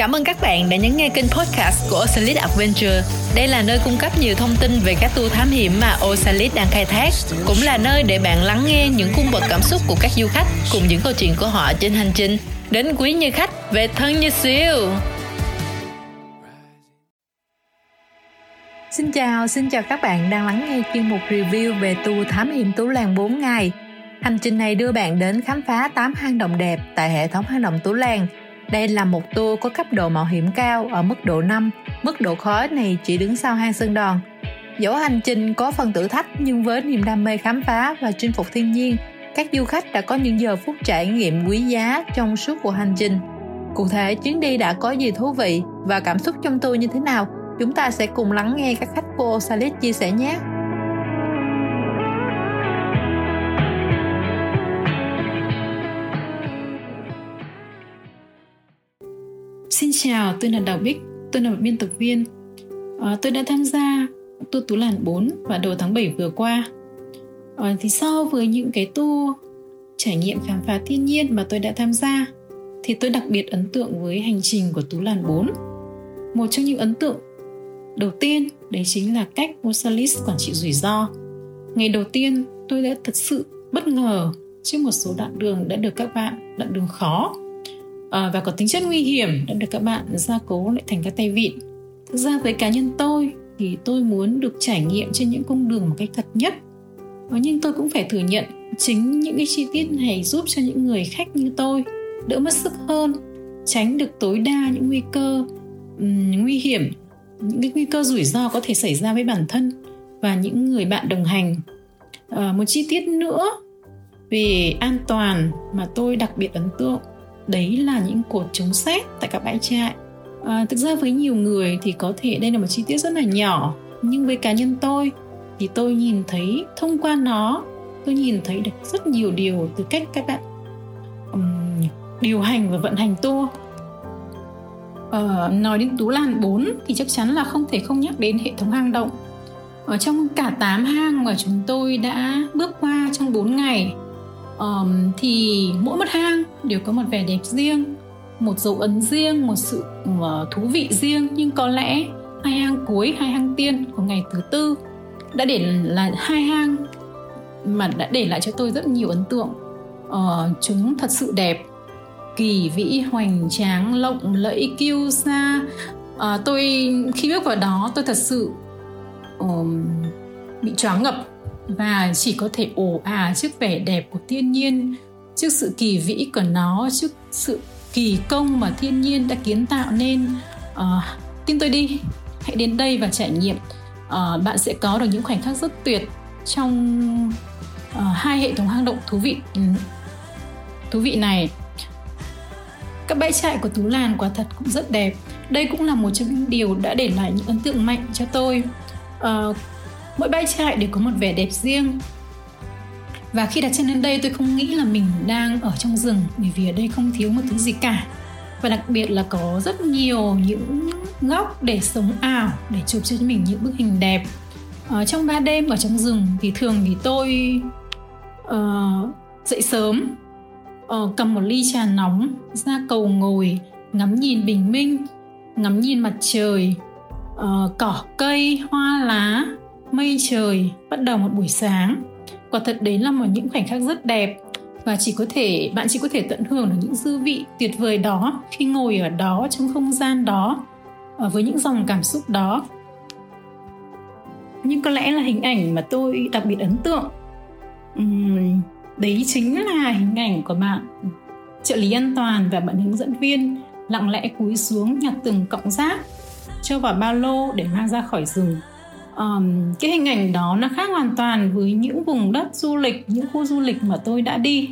Cảm ơn các bạn đã nhấn nghe kênh podcast của Osalit Adventure. Đây là nơi cung cấp nhiều thông tin về các tour thám hiểm mà Osalit đang khai thác, cũng là nơi để bạn lắng nghe những cung bậc cảm xúc của các du khách cùng những câu chuyện của họ trên hành trình đến quý như khách về thân như siêu. Xin chào, xin chào các bạn đang lắng nghe chuyên mục review về tour thám hiểm Tú Làng 4 ngày. Hành trình này đưa bạn đến khám phá 8 hang động đẹp tại hệ thống hang động Tú Làng – đây là một tour có cấp độ mạo hiểm cao ở mức độ 5, mức độ khó này chỉ đứng sau hang Sơn Đòn. Dẫu hành trình có phần thử thách nhưng với niềm đam mê khám phá và chinh phục thiên nhiên, các du khách đã có những giờ phút trải nghiệm quý giá trong suốt cuộc hành trình. Cụ thể chuyến đi đã có gì thú vị và cảm xúc trong tour như thế nào? Chúng ta sẽ cùng lắng nghe các khách của Osalit chia sẻ nhé. Xin chào, tôi là Đào Bích, tôi là một biên tập viên. À, tôi đã tham gia tour Tú Làn 4 vào đầu tháng 7 vừa qua. À, thì so với những cái tour trải nghiệm khám phá thiên nhiên mà tôi đã tham gia thì tôi đặc biệt ấn tượng với hành trình của Tú Làn 4. Một trong những ấn tượng đầu tiên đấy chính là cách Mosalis quản trị rủi ro. Ngày đầu tiên tôi đã thật sự bất ngờ trước một số đoạn đường đã được các bạn đoạn đường khó à, và có tính chất nguy hiểm đã được các bạn gia cố lại thành các tay vịn. Thực ra với cá nhân tôi thì tôi muốn được trải nghiệm trên những cung đường một cách thật nhất. Và nhưng tôi cũng phải thừa nhận chính những cái chi tiết này giúp cho những người khách như tôi đỡ mất sức hơn tránh được tối đa những nguy cơ um, nguy hiểm những cái nguy cơ rủi ro có thể xảy ra với bản thân và những người bạn đồng hành. À, một chi tiết nữa về an toàn mà tôi đặc biệt ấn tượng đấy là những cột chống xét tại các bãi trại. À, thực ra với nhiều người thì có thể đây là một chi tiết rất là nhỏ nhưng với cá nhân tôi thì tôi nhìn thấy thông qua nó tôi nhìn thấy được rất nhiều điều từ cách các bạn um, điều hành và vận hành tour. Ờ, nói đến tú lan 4 thì chắc chắn là không thể không nhắc đến hệ thống hang động. Ở trong cả 8 hang mà chúng tôi đã bước qua trong 4 ngày um, thì mỗi một hang đều có một vẻ đẹp riêng một dấu ấn riêng một sự uh, thú vị riêng. Nhưng có lẽ hai hang cuối hai hang tiên của ngày thứ tư đã để là hai hang mà đã để lại cho tôi rất nhiều ấn tượng. Uh, chúng thật sự đẹp kỳ vĩ hoành tráng lộng lẫy kiêu xa uh, ờ, tôi khi bước vào đó tôi thật sự uh, bị choáng ngập và chỉ có thể ồ ả trước vẻ đẹp của thiên nhiên trước sự kỳ vĩ của nó trước sự kỳ công mà thiên nhiên đã kiến tạo nên. Uh, tin tôi đi hãy đến đây và trải nghiệm. Uh, bạn sẽ có được những khoảnh khắc rất tuyệt trong uh, hai hệ thống hang động thú vị ừ, thú vị này. Các bãi trại của Tú Làn quả thật cũng rất đẹp. Đây cũng là một trong những điều đã để lại những ấn tượng mạnh cho tôi. Uh, mỗi bãi trại đều có một vẻ đẹp riêng. Và khi đặt chân đến đây tôi không nghĩ là mình đang ở trong rừng bởi vì ở đây không thiếu một thứ gì cả. Và đặc biệt là có rất nhiều những góc để sống ảo để chụp cho mình những bức hình đẹp. Ở trong ba đêm ở trong rừng thì thường thì tôi uh, dậy sớm uh, cầm một ly trà nóng ra cầu ngồi ngắm nhìn bình minh ngắm nhìn mặt trời uh, cỏ cây hoa lá mây trời bắt đầu một buổi sáng. Quả thật đấy là một những khoảnh khắc rất đẹp. Và chỉ có thể bạn chỉ có thể tận hưởng được những dư vị tuyệt vời đó khi ngồi ở đó trong không gian đó ờ, với những dòng cảm xúc đó. Nhưng có lẽ là hình ảnh mà tôi đặc biệt ấn tượng uhm, đấy chính là hình ảnh của bạn trợ lý an toàn và bạn hướng dẫn viên lặng lẽ cúi xuống nhặt từng cọng rác cho vào ba lô để mang ra khỏi rừng um, cái hình ảnh đó nó khác hoàn toàn với những vùng đất du lịch những khu du lịch mà tôi đã đi.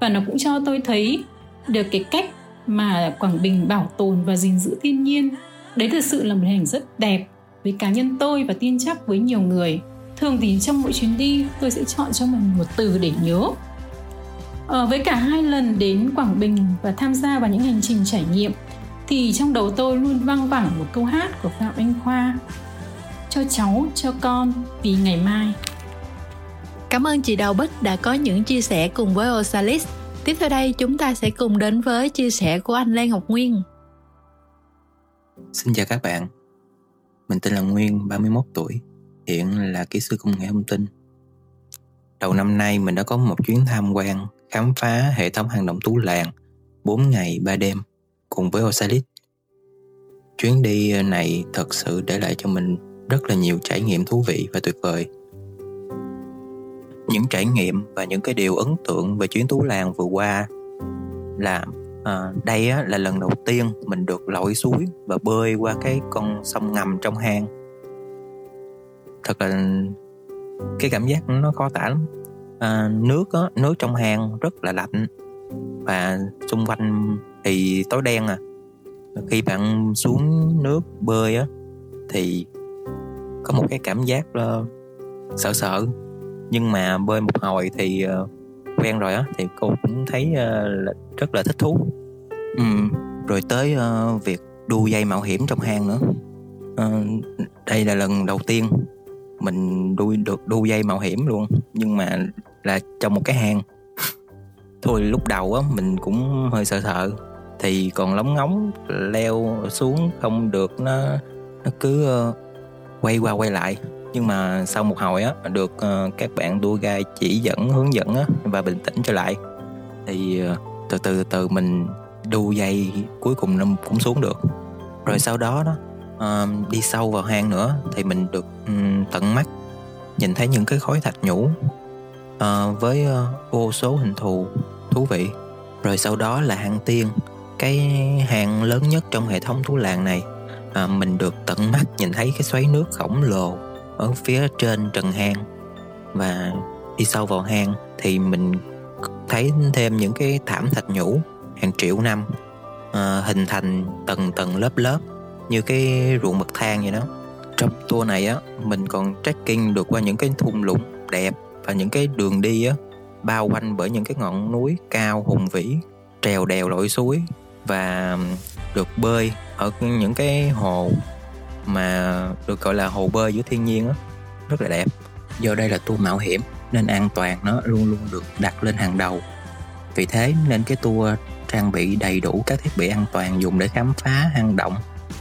Và nó cũng cho tôi thấy được cái cách mà Quảng Bình bảo tồn và gìn giữ thiên nhiên. Đấy thực sự là một hình ảnh rất đẹp với cá nhân tôi và tin chắc với nhiều người. Thường thì trong mỗi chuyến đi tôi sẽ chọn cho mình một từ để nhớ. Ờ, với cả hai lần đến Quảng Bình và tham gia vào những hành trình trải nghiệm thì trong đầu tôi luôn vang vẳng một câu hát của Phạm Anh Khoa cho cháu, cho con vì ngày mai. Cảm ơn chị Đào Bích đã có những chia sẻ cùng với Osalis. Tiếp theo đây chúng ta sẽ cùng đến với chia sẻ của anh Lê Ngọc Nguyên. Xin chào các bạn Mình tên là Nguyên, 31 tuổi Hiện là kỹ sư công nghệ thông tin Đầu năm nay mình đã có một chuyến tham quan Khám phá hệ thống hang động Tú Làng 4 ngày 3 đêm Cùng với Osalis Chuyến đi này thật sự để lại cho mình rất là nhiều trải nghiệm thú vị và tuyệt vời. Những trải nghiệm và những cái điều ấn tượng về chuyến Tú Làng vừa qua Là à, đây á, là lần đầu tiên mình được lội suối và bơi qua cái con sông ngầm trong hang. Thật là cái cảm giác nó khó tả lắm. À, nước á, nước trong hang rất là lạnh và xung quanh thì tối đen à. Khi bạn xuống nước bơi á thì có một cái cảm giác uh, sợ sợ. Nhưng mà bơi một hồi thì uh, quen rồi á thì cô cũng thấy uh, rất là thích thú. Ừ. rồi tới uh, việc đu dây mạo hiểm trong hang nữa. Uh, đây là lần đầu tiên mình đu được đu dây mạo hiểm luôn nhưng mà là trong một cái hang. Thôi lúc đầu á mình cũng hơi sợ sợ thì còn lóng ngóng leo xuống không được nó nó cứ uh, quay qua quay lại. Nhưng mà sau một hồi á được ờ, các bạn đua gai chỉ dẫn hướng dẫn á và bình tĩnh trở lại. Thì ờ, từ từ từ mình đu dây cuối cùng nó cũng xuống được. Rồi sau đó đó uh, đi sâu vào hang nữa thì mình được um, tận mắt nhìn thấy những cái khối thạch nhũ uh, với uh, vô số hình thù thú vị. Rồi sau đó là hang tiên cái hang lớn nhất trong hệ thống thú làng này à, mình được tận mắt nhìn thấy cái xoáy nước khổng lồ ở phía trên trần hang. Và đi sâu vào hang thì mình thấy thêm những cái thảm thạch nhũ hàng triệu năm à, hình thành tầng tầng lớp lớp như cái ruộng bậc thang vậy đó. Trong tour này á mình còn trekking được qua những cái thung lũng đẹp và những cái đường đi á bao quanh bởi những cái ngọn núi cao hùng vĩ trèo đèo lội suối và được bơi ở những cái hồ mà được gọi là hồ bơi giữa thiên nhiên á rất là đẹp. Do đây là tour mạo hiểm nên an toàn nó luôn luôn được đặt lên hàng đầu. Vì thế nên cái tour trang bị đầy đủ các thiết bị an toàn dùng để khám phá hang động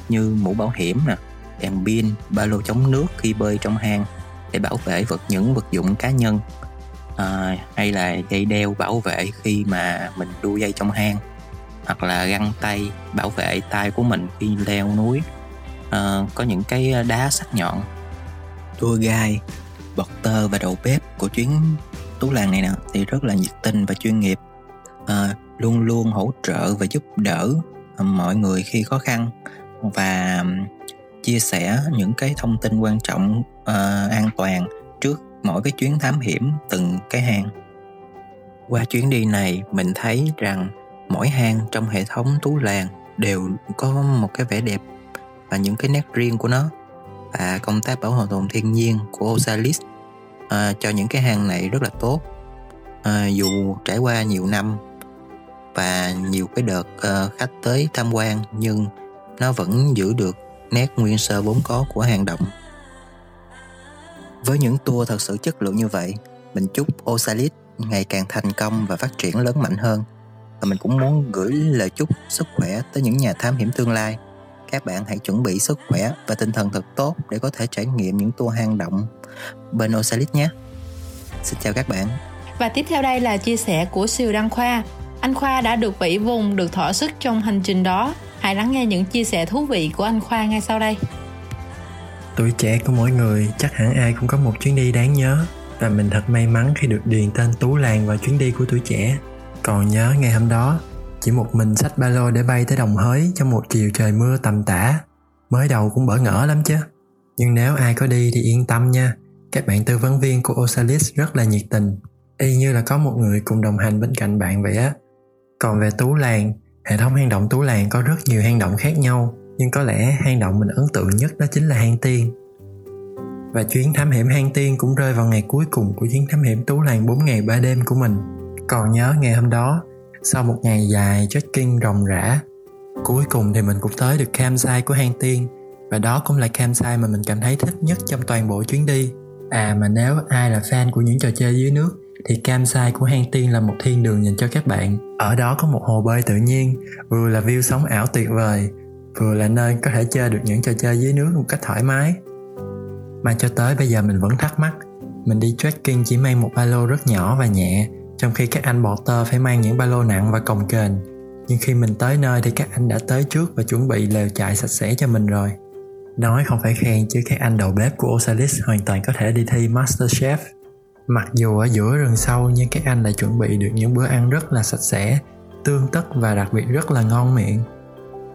như mũ bảo hiểm nè, đèn pin, ba lô chống nước khi bơi trong hang để bảo vệ vật những vật dụng cá nhân à, hay là dây đeo bảo vệ khi mà mình đu dây trong hang hoặc là găng tay bảo vệ tay của mình khi leo núi. À, có những cái ờ, đá sắc nhọn. Tour guide bọt tơ và đầu bếp của chuyến tú làng này nè thì rất là nhiệt tình và chuyên nghiệp. À, luôn luôn hỗ trợ và giúp đỡ mọi người khi khó khăn và chia sẻ những cái thông tin quan trọng uh, an toàn trước mỗi cái chuyến thám hiểm từng cái hang. Qua chuyến đi này mình thấy rằng mỗi hang trong hệ thống tú làng đều có một cái vẻ đẹp và những cái nét riêng của nó và công tác bảo hộ tồn thiên nhiên của Osalis à, cho những cái hang này rất là tốt à, dù trải qua nhiều năm và nhiều cái đợt uh, khách tới tham quan nhưng nó vẫn giữ được nét nguyên sơ vốn có của hang động. Với những tour thật sự chất lượng như vậy, mình chúc Osalis ngày càng thành công và phát triển lớn mạnh hơn. Và mình cũng muốn gửi lời chúc sức khỏe tới những nhà thám hiểm tương lai. Các bạn hãy chuẩn bị sức khỏe và tinh thần thật tốt để có thể trải nghiệm những tour hang động bên Osalis nhé. Xin chào các bạn. Và tiếp theo đây là chia sẻ của siêu đăng khoa anh Khoa đã được vẫy vùng, được thỏa sức trong hành trình đó. Hãy lắng nghe những chia sẻ thú vị của anh Khoa ngay sau đây. Tuổi trẻ của mỗi người chắc hẳn ai cũng có một chuyến đi đáng nhớ và mình thật may mắn khi được điền tên Tú Làng vào chuyến đi của tuổi trẻ. Còn nhớ ngày hôm đó, chỉ một mình sách ba lô để bay tới đồng hới trong một chiều trời mưa tầm tã. Mới đầu cũng bỡ ngỡ lắm chứ. Nhưng nếu ai có đi thì yên tâm nha, các bạn tư vấn viên của Osalis rất là nhiệt tình. Y như là có một người cùng đồng hành bên cạnh bạn vậy á. Còn về Tú Làng, hệ thống hang động Tú Làng có rất nhiều hang động khác nhau, nhưng có lẽ hang động mình ấn tượng nhất đó chính là hang tiên. Và chuyến thám hiểm hang tiên cũng rơi vào ngày cuối cùng của chuyến thám hiểm Tú Làng 4 ngày 3 đêm của mình. Còn nhớ ngày hôm đó, sau một ngày dài trekking ròng rã, cuối cùng thì mình cũng tới được campsite của hang tiên. Và đó cũng là campsite mà mình cảm thấy thích nhất trong toàn bộ chuyến đi. À mà nếu ai là fan của những trò chơi dưới nước thì campsite của hang tiên là một thiên đường dành cho các bạn. Ở đó có một hồ bơi tự nhiên vừa là view sóng ảo tuyệt vời vừa là nơi có thể chơi được những trò chơi dưới nước một cách thoải mái. Mà cho tới bây giờ mình vẫn thắc mắc mình đi trekking chỉ mang một ba lô rất nhỏ và nhẹ trong khi các anh porter phải mang những ba lô nặng và cồng kềnh. Nhưng khi mình tới nơi thì các anh đã tới trước và chuẩn bị lều trại sạch sẽ cho mình rồi. Nói không phải khen chứ các anh đầu bếp của Osalis hoàn toàn có thể đi thi Masterchef mặc dù ở giữa rừng sâu nhưng các anh lại chuẩn bị được những bữa ăn rất là sạch sẽ, tương tất và đặc biệt rất là ngon miệng.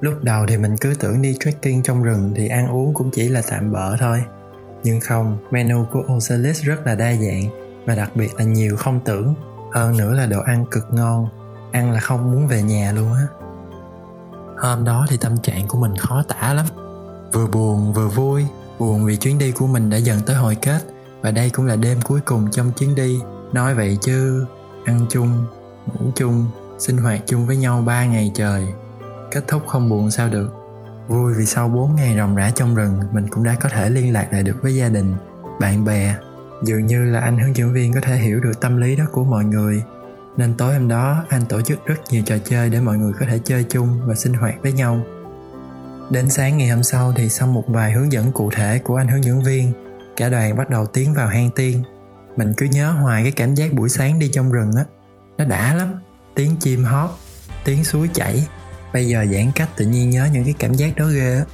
Lúc đầu thì mình cứ tưởng đi trekking trong rừng thì ăn uống cũng chỉ là tạm bỡ thôi. Nhưng không, menu của Osalis rất là đa dạng và đặc biệt là nhiều không tưởng hơn nữa là đồ ăn cực ngon, ăn là không muốn về nhà luôn á. Hôm đó thì tâm trạng của mình khó tả lắm. Vừa buồn, vừa vui, buồn vì chuyến đi của mình đã dần tới hồi kết, và đây cũng là đêm cuối cùng trong chuyến đi. Nói vậy chứ, ăn chung, ngủ chung, sinh hoạt chung với nhau ba ngày trời, kết thúc không buồn sao được. Vui vì sau 4 ngày ròng rã trong rừng, mình cũng đã có thể liên lạc lại được với gia đình, bạn bè dường như là anh hướng dẫn viên có thể hiểu được tâm lý đó của mọi người. Nên tối hôm đó, anh tổ chức rất nhiều trò chơi để mọi người có thể chơi chung và sinh hoạt với nhau. Đến sáng ngày hôm sau thì sau một vài hướng dẫn cụ thể của anh hướng dẫn viên, cả đoàn bắt đầu tiến vào hang tiên. Mình cứ nhớ hoài cái cảm giác buổi sáng đi trong rừng á. Nó đã lắm, tiếng chim hót, tiếng suối chảy. Bây giờ giãn cách tự nhiên nhớ những cái cảm giác đó ghê á.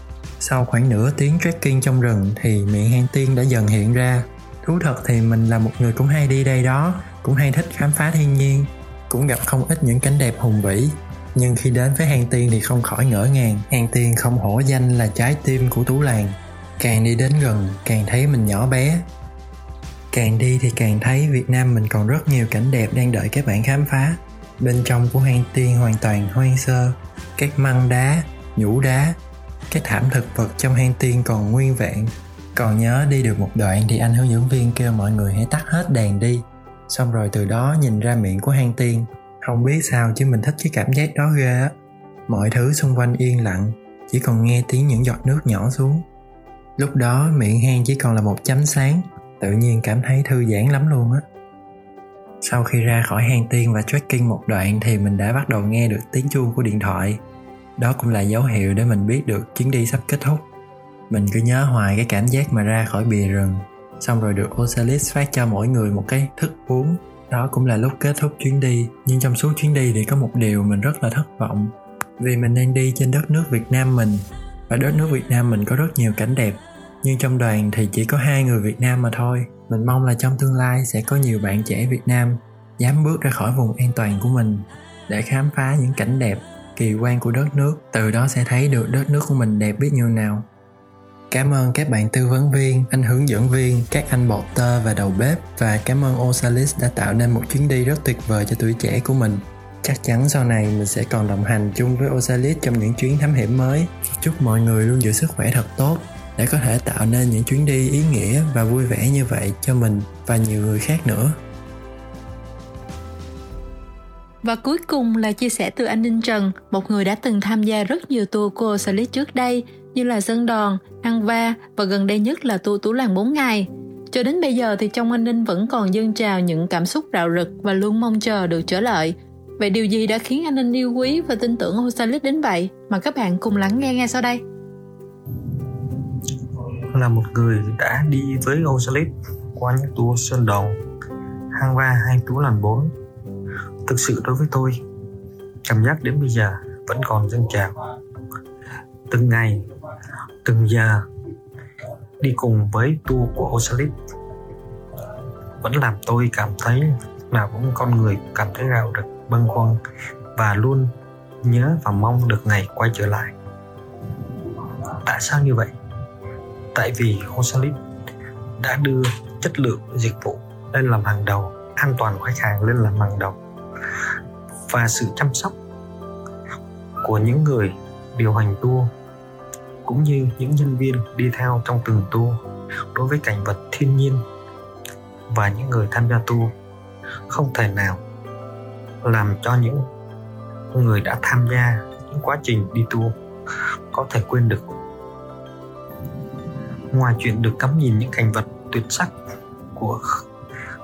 Sau khoảng nửa tiếng trekking trong rừng thì miệng hang tiên đã dần hiện ra thú thật thì mình là một người cũng hay đi đây đó, cũng hay thích khám phá thiên nhiên, cũng gặp không ít những cảnh đẹp hùng vĩ. Nhưng khi đến với hang tiên thì không khỏi ngỡ ngàng. Hang tiên không hổ danh là trái tim của tú làng. Càng đi đến gần, càng thấy mình nhỏ bé. Càng đi thì càng thấy việt nam mình còn rất nhiều cảnh đẹp đang đợi các bạn khám phá. Bên trong của hang tiên hoàn toàn hoang sơ. Các măng đá, nhũ đá, các thảm thực vật trong hang tiên còn nguyên vẹn còn nhớ đi được một đoạn thì anh hướng dẫn viên kêu mọi người hãy tắt hết đèn đi. Xong rồi từ đó nhìn ra miệng của hang tiên. Không biết sao chứ mình thích cái cảm giác đó ghê á. Mọi thứ xung quanh yên lặng, chỉ còn nghe tiếng những giọt nước nhỏ xuống. Lúc đó miệng hang chỉ còn là một chấm sáng, tự nhiên cảm thấy thư giãn lắm luôn á. Sau khi ra khỏi hang tiên và trekking một đoạn thì mình đã bắt đầu nghe được tiếng chuông của điện thoại. Đó cũng là dấu hiệu để mình biết được chuyến đi sắp kết thúc mình cứ nhớ hoài cái cảm giác mà ra khỏi bìa rừng, xong rồi được Osalis phát cho mỗi người một cái thức uống. Đó cũng là lúc kết thúc chuyến đi, nhưng trong suốt chuyến đi thì có một điều mình rất là thất vọng. Vì mình đang đi trên đất nước Việt Nam mình, và đất nước Việt Nam mình có rất nhiều cảnh đẹp, nhưng trong đoàn thì chỉ có hai người Việt Nam mà thôi. Mình mong là trong tương lai sẽ có nhiều bạn trẻ Việt Nam dám bước ra khỏi vùng an toàn của mình để khám phá những cảnh đẹp, kỳ quan của đất nước. Từ đó sẽ thấy được đất nước của mình đẹp biết nhiêu nào. Cảm ơn các bạn tư vấn viên, anh hướng dẫn viên, các anh bột tơ và đầu bếp và cảm ơn Osalis đã tạo nên một chuyến đi rất tuyệt vời cho tuổi trẻ của mình. Chắc chắn sau này mình sẽ còn đồng hành chung với Osalis trong những chuyến thám hiểm mới. Chúc mọi người luôn giữ sức khỏe thật tốt để có thể tạo nên những chuyến đi ý nghĩa và vui vẻ như vậy cho mình và nhiều người khác nữa. Và cuối cùng là chia sẻ từ anh Ninh Trần, một người đã từng tham gia rất nhiều tour của Osalis trước đây như là Sơn Đòn, Ăn Va và gần đây nhất là tour Tú Làng 4 ngày. Cho đến bây giờ thì trong anh Ninh vẫn còn dâng trào những cảm xúc rạo rực và luôn mong chờ được trở lại. Vậy điều gì đã khiến anh Ninh yêu quý và tin tưởng Osalis đến vậy? Mà các bạn cùng lắng nghe ngay sau đây. Là một người đã đi với Osalis qua những tour Sơn Đòn, Hang Va hay Tú Làng 4 thực sự đối với tôi cảm giác đến bây giờ vẫn còn dâng trào từng ngày từng giờ đi cùng với tour của Osalit vẫn làm tôi cảm thấy là cũng con người cảm thấy gạo rực, bâng khuâng và luôn nhớ và mong được ngày quay trở lại. Tại sao như vậy? Tại vì Osalit đã đưa chất lượng dịch vụ lên làm hàng đầu, an toàn của khách hàng lên làm hàng đầu. Và sự chăm sóc của những người điều hành tour cũng như những nhân viên đi theo trong từng tour đối với cảnh vật thiên nhiên và những người tham gia tour không thể nào làm cho những người đã tham gia những quá trình đi tour có thể quên được ngoài chuyện được cắm nhìn những cảnh vật tuyệt sắc của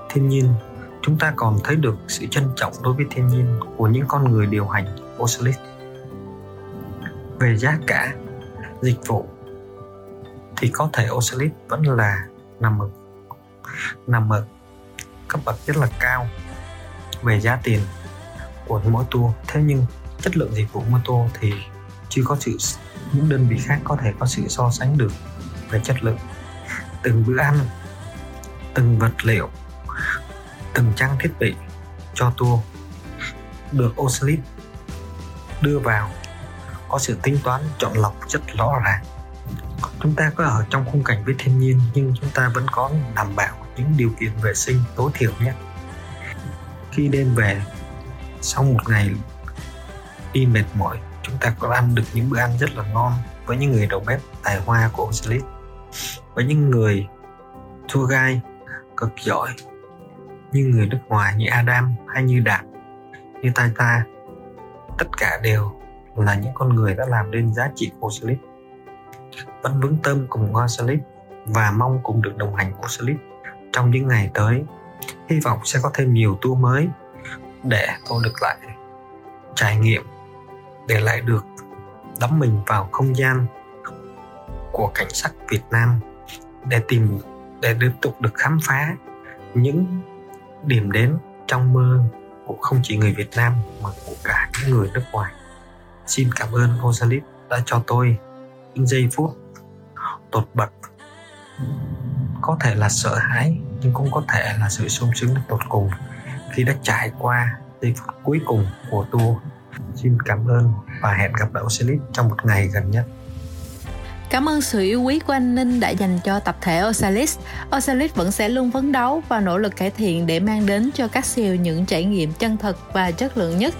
thiên nhiên chúng ta còn thấy được sự trân trọng đối với thiên nhiên của những con người điều hành Ocelit. Về giá cả, dịch vụ, thì có thể Ocelot vẫn là nằm ở nằm ở cấp bậc rất là cao về giá tiền của mỗi tour. Thế nhưng chất lượng dịch vụ mô tour thì chưa có sự, những đơn vị khác có thể có sự so sánh được về chất lượng. Từng bữa ăn, từng vật liệu, từng trang thiết bị cho tour được Ocelot đưa vào có sự tính toán, chọn lọc rất rõ ràng. Chúng ta có ở trong khung cảnh với thiên nhiên, nhưng chúng ta vẫn có đảm bảo những điều kiện vệ sinh tối thiểu nhất khi đêm về, sau một ngày đi mệt mỏi, chúng ta có ăn được những bữa ăn rất là ngon với những người đầu bếp tài hoa của Ocelit với những người tour guide cực giỏi như người nước ngoài như Adam hay như Đạt như Taita tất cả đều là những con người đã làm nên giá trị của Ocelit vẫn vững tâm cùng Ocelit và mong cùng được đồng hành của Ocelit trong những ngày tới hy vọng sẽ có thêm nhiều tour mới để tôi được lại trải nghiệm, để lại được đắm mình vào không gian của cảnh sắc Việt Nam để tìm, để tiếp tục được khám phá những điểm đến trong mơ của không chỉ người Việt Nam mà của cả những người nước ngoài. Xin cảm ơn Osalit đã cho tôi những giây phút tột bậc có thể là sợ hãi, nhưng cũng có thể là sự sung sướng tột cùng khi đã trải qua giây phút cuối cùng của tour. Xin cảm ơn và hẹn gặp lại Ocelit trong một ngày gần nhất. Cảm ơn sự yêu quý của anh Ninh đã dành cho tập thể Osalis. Osalis vẫn sẽ luôn phấn đấu và nỗ lực cải thiện để mang đến cho các siêu những trải nghiệm chân thật và chất lượng nhất.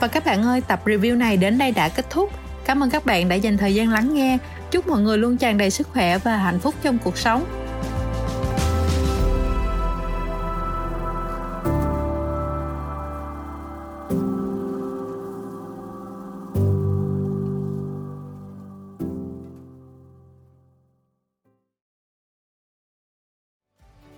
Và các bạn ơi, tập review này đến đây đã kết thúc. Cảm ơn các bạn đã dành thời gian lắng nghe. Chúc mọi người luôn tràn đầy sức khỏe và hạnh phúc trong cuộc sống.